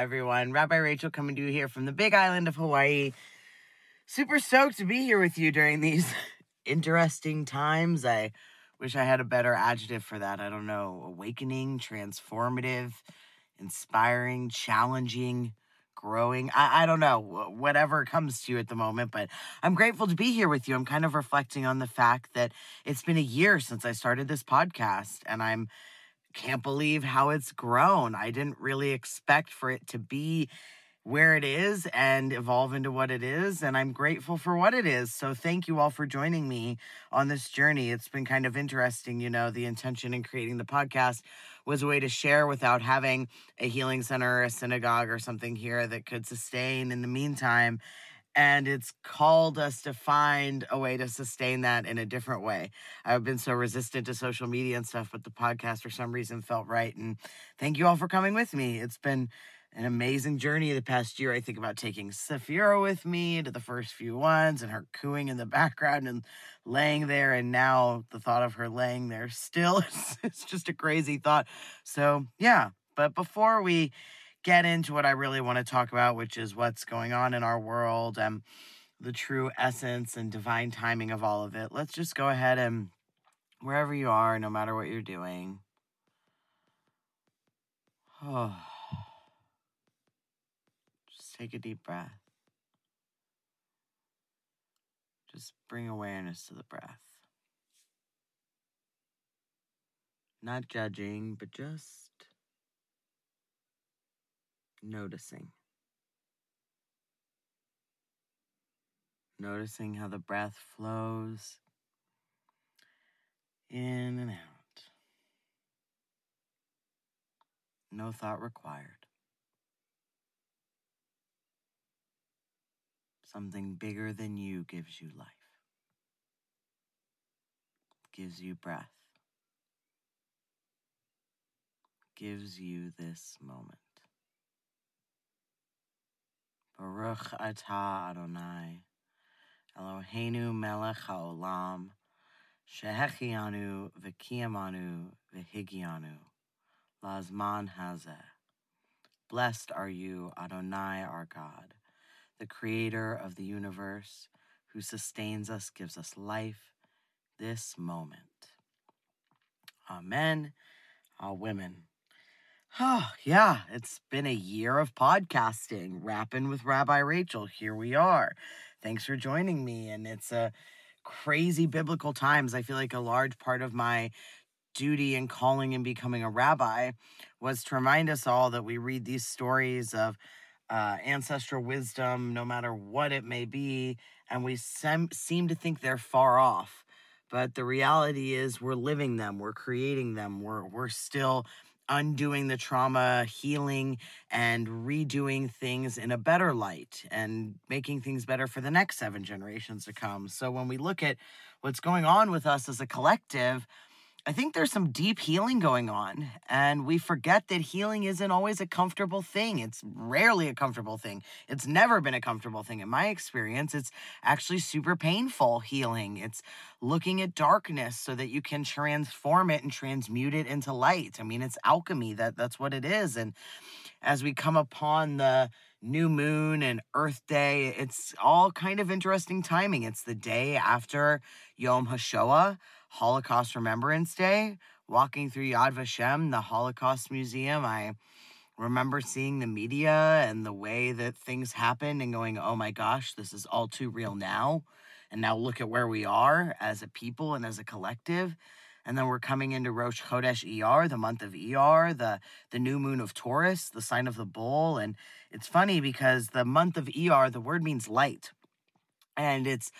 Everyone. Rabbi Rachel coming to you here from the big island of Hawaii. Super stoked to be here with you during these interesting times. I wish I had a better adjective for that. I don't know. Awakening, transformative, inspiring, challenging, growing. I, I don't know. Whatever comes to you at the moment, but I'm grateful to be here with you. I'm kind of reflecting on the fact that it's been a year since I started this podcast, and I'm can't believe how it's grown. I didn't really expect for it to be where it is and evolve into what it is. And I'm grateful for what it is. So thank you all for joining me on this journey. It's been kind of interesting. You know, the intention in creating the podcast was a way to share without having a healing center or a synagogue or something here that could sustain in the meantime and it's called us to find a way to sustain that in a different way. I've been so resistant to social media and stuff, but the podcast for some reason felt right. And thank you all for coming with me. It's been an amazing journey the past year. I think about taking Safira with me to the first few ones and her cooing in the background and laying there. And now the thought of her laying there still, it's just a crazy thought. So, yeah. But before we get into what I really want to talk about, which is what's going on in our world and the true essence and divine timing of all of it. Let's just go ahead and wherever you are, no matter what you're doing. Oh. Just take a deep breath. Just bring awareness to the breath. Not judging, but just noticing. Noticing how the breath flows in and out. No thought required. Something bigger than you gives you life, gives you breath, gives you this moment. Baruch atah Adonai, Eloheinu melech haolam, shehechianu v'kiyamanu v'higianu, lazman hazeh. Blessed are you, Adonai our God, the creator of the universe, who sustains us, gives us life this moment. Amen. All women. Oh, yeah, it's been a year of podcasting, rapping with Rabbi Rachel. Here we are. Thanks for joining me. And it's a crazy biblical times. I feel like a large part of my duty and calling and becoming a rabbi was to remind us all that we read these stories of uh, ancestral wisdom, no matter what it may be, and we sem- seem to think they're far off. But the reality is, we're living them, we're creating them, we're, we're still undoing the trauma, healing, and redoing things in a better light and making things better for the next seven generations to come. So when we look at what's going on with us as a collective, I think there's some deep healing going on, and we forget that healing isn't always a comfortable thing. It's rarely a comfortable thing. It's never been a comfortable thing in my experience. It's actually super painful healing. It's looking at darkness so that you can transform it and transmute it into light. I mean, it's alchemy. That that's what it is. And as we come upon the new moon and Earth Day, it's all kind of interesting timing. It's the day after Yom HaShoah Holocaust Remembrance Day, walking through Yad Vashem, the Holocaust Museum, I remember seeing the media and the way that things happened and going, oh my gosh, this is all too real now. And now look at where we are as a people and as a collective. And then we're coming into Rosh Chodesh ER, the month of ER, the, the new moon of Taurus, the sign of the bull. And it's funny because the month of ER, the word means light. And it's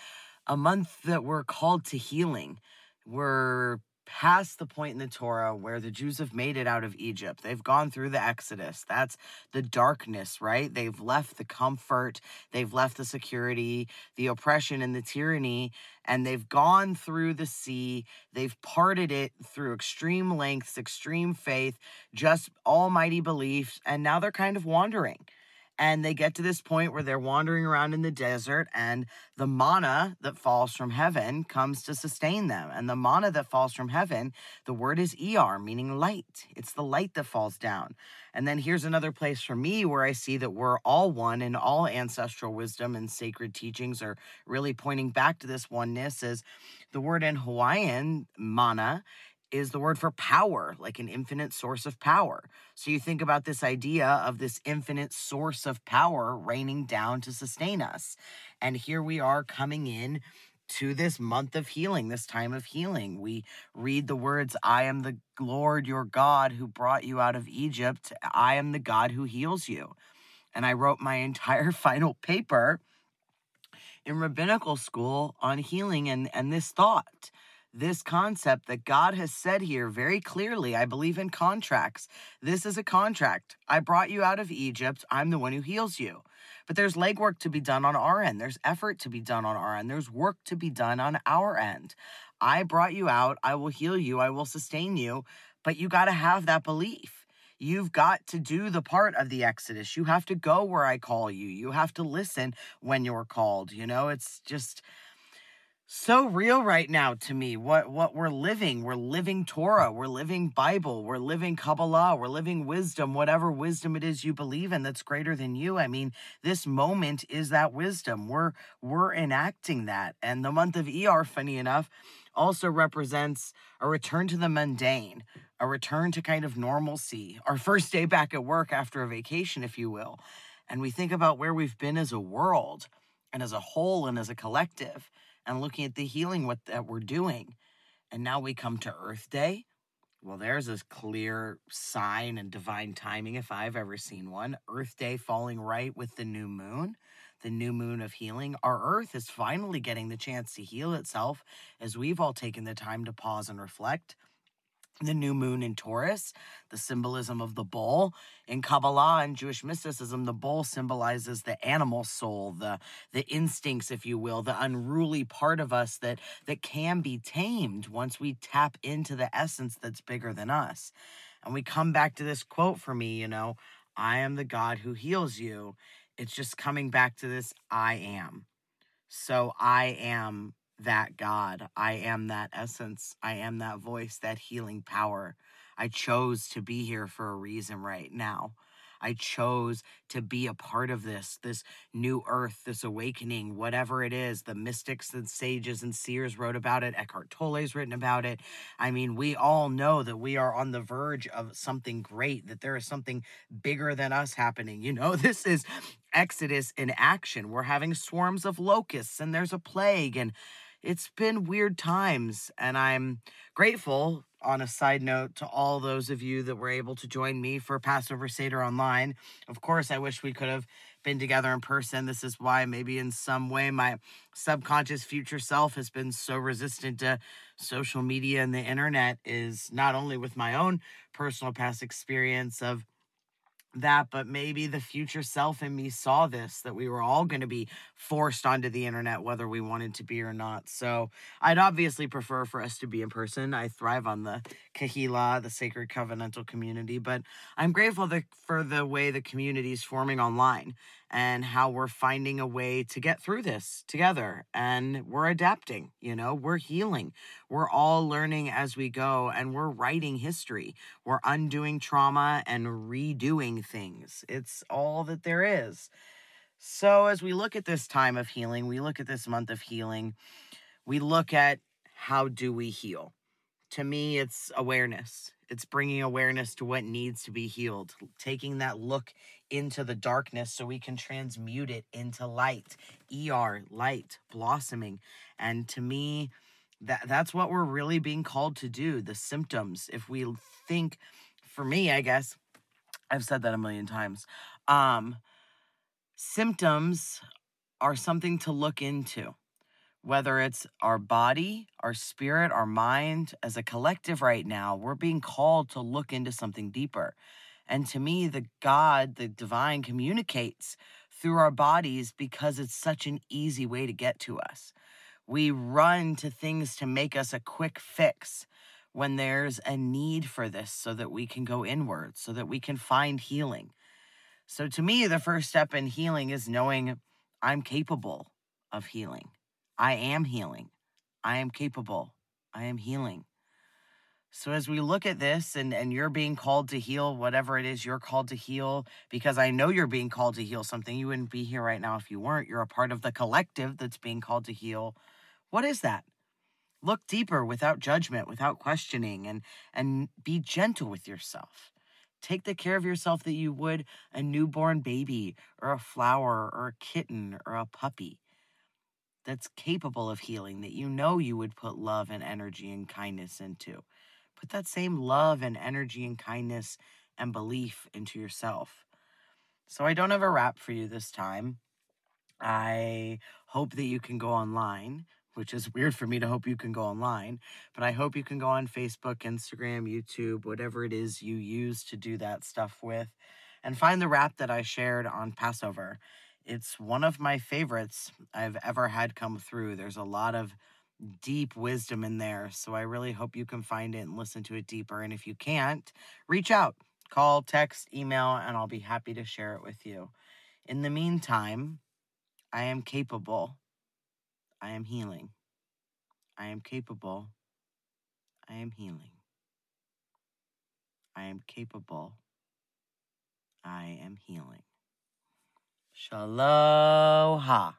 a month that we're called to healing we're past the point in the Torah where the Jews have made it out of Egypt. They've gone through the Exodus. That's the darkness, right? They've left the comfort, they've left the security, the oppression, and the tyranny, and they've gone through the sea. They've parted it through extreme lengths, extreme faith, just almighty beliefs, and now they're kind of wandering. And they get to this point where they're wandering around in the desert, and the manna that falls from heaven comes to sustain them. And the manna that falls from heaven, the word is ER, meaning light. It's the light that falls down. And then here's another place for me where I see that we're all one and all ancestral wisdom and sacred teachings are really pointing back to this oneness is the word in Hawaiian, mana, is the word for power, like an infinite source of power. So you think about this idea of this infinite source of power raining down to sustain us. And here we are coming in to this month of healing, this time of healing. We read the words, I am the Lord your God who brought you out of Egypt. I am the God who heals you. And I wrote my entire final paper in rabbinical school on healing and, and this thought this concept that God has said here very clearly. I believe in contracts. This is a contract. I brought you out of Egypt. I'm the one who heals you. But there's legwork to be done on our end. There's effort to be done on our end. There's work to be done on our end. I brought you out. I will heal you. I will sustain you. But you got to have that belief. You've got to do the part of the Exodus. You have to go where I call you. You have to listen when you're called. You know, it's just so real right now to me what what we're living. We're living torah we're living bible we're living kabbalah we're living wisdom whatever wisdom it is you believe in that's greater than you. I mean this moment is that wisdom. We're we're enacting that. And the month of er funny enough also represents a return to the mundane a return to kind of normalcy our first day back at work after a vacation if you will. And we think about where we've been as a world and as a whole and as a collective and looking at the healing what that we're doing. And now we come to Earth Day. Well, there's a clear sign and divine timing if I've ever seen one. Earth Day falling right with the new moon, the new moon of healing. Our Earth is finally getting the chance to heal itself as we've all taken the time to pause and reflect the new moon in Taurus, the symbolism of the bull. In Kabbalah and Jewish mysticism, the bull symbolizes the animal soul, the the instincts, if you will, the unruly part of us that that can be tamed once we tap into the essence that's bigger than us. And we come back to this quote for me, you know, I am the God who heals you. It's just coming back to this I am. So I am that God. I am that essence. I am that voice, that healing power. I chose to be here for a reason right now. I chose to be a part of this, this new earth, this awakening, whatever it is. The mystics and sages and seers wrote about it. Eckhart Tolle's written about it. I mean, we all know that we are on the verge of something great, that there is something bigger than us happening. You know, this is Exodus in action. We're having swarms of locusts and there's a plague and it's been weird times, and I'm grateful. On a side note, to all those of you that were able to join me for Passover Seder online. Of course, I wish we could have been together in person. This is why, maybe in some way, my subconscious future self has been so resistant to social media and the internet, is not only with my own personal past experience of that, but maybe the future self in me saw this that we were all going to be forced onto the internet, whether we wanted to be or not. So I'd obviously prefer for us to be in person. I thrive on the Kahila, the sacred covenantal community, but I'm grateful that, for the way the community is forming online and how we're finding a way to get through this together and we're adapting you know we're healing we're all learning as we go and we're writing history we're undoing trauma and redoing things it's all that there is. So as we look at this time of healing we look at this month of healing we look at how do we heal? To me it's awareness it's bringing awareness to what needs to be healed taking that look into the darkness so we can transmute it into light. ER, light, blossoming. And to me, that that's what we're really being called to do. The symptoms, if we think for me, I guess I've said that a million times. Um symptoms are something to look into. Whether it's our body, our spirit, our mind, as a collective right now, we're being called to look into something deeper. And to me, the God, the divine, communicates through our bodies because it's such an easy way to get to us. We run to things to make us a quick fix when there's a need for this so that we can go inward, so that we can find healing. So, to me, the first step in healing is knowing I'm capable of healing. I am healing. I am capable. I am healing. So, as we look at this and, and you're being called to heal whatever it is you're called to heal, because I know you're being called to heal something, you wouldn't be here right now if you weren't. You're a part of the collective that's being called to heal. What is that? Look deeper without judgment, without questioning, and, and be gentle with yourself. Take the care of yourself that you would a newborn baby, or a flower, or a kitten, or a puppy that's capable of healing, that you know you would put love and energy and kindness into. Put that same love and energy and kindness and belief into yourself. So I don't have a rap for you this time. I hope that you can go online, which is weird for me to hope you can go online, but I hope you can go on Facebook, Instagram, YouTube, whatever it is you use to do that stuff with, and find the rap that I shared on Passover. It's one of my favorites I've ever had come through. There's a lot of deep wisdom in there. So I really hope you can find it and listen to it deeper. And if you can't, reach out, call, text, email, and I'll be happy to share it with you. In the meantime, I am capable. I am healing. I am capable. I am healing. I am capable. I am healing. Shaloha.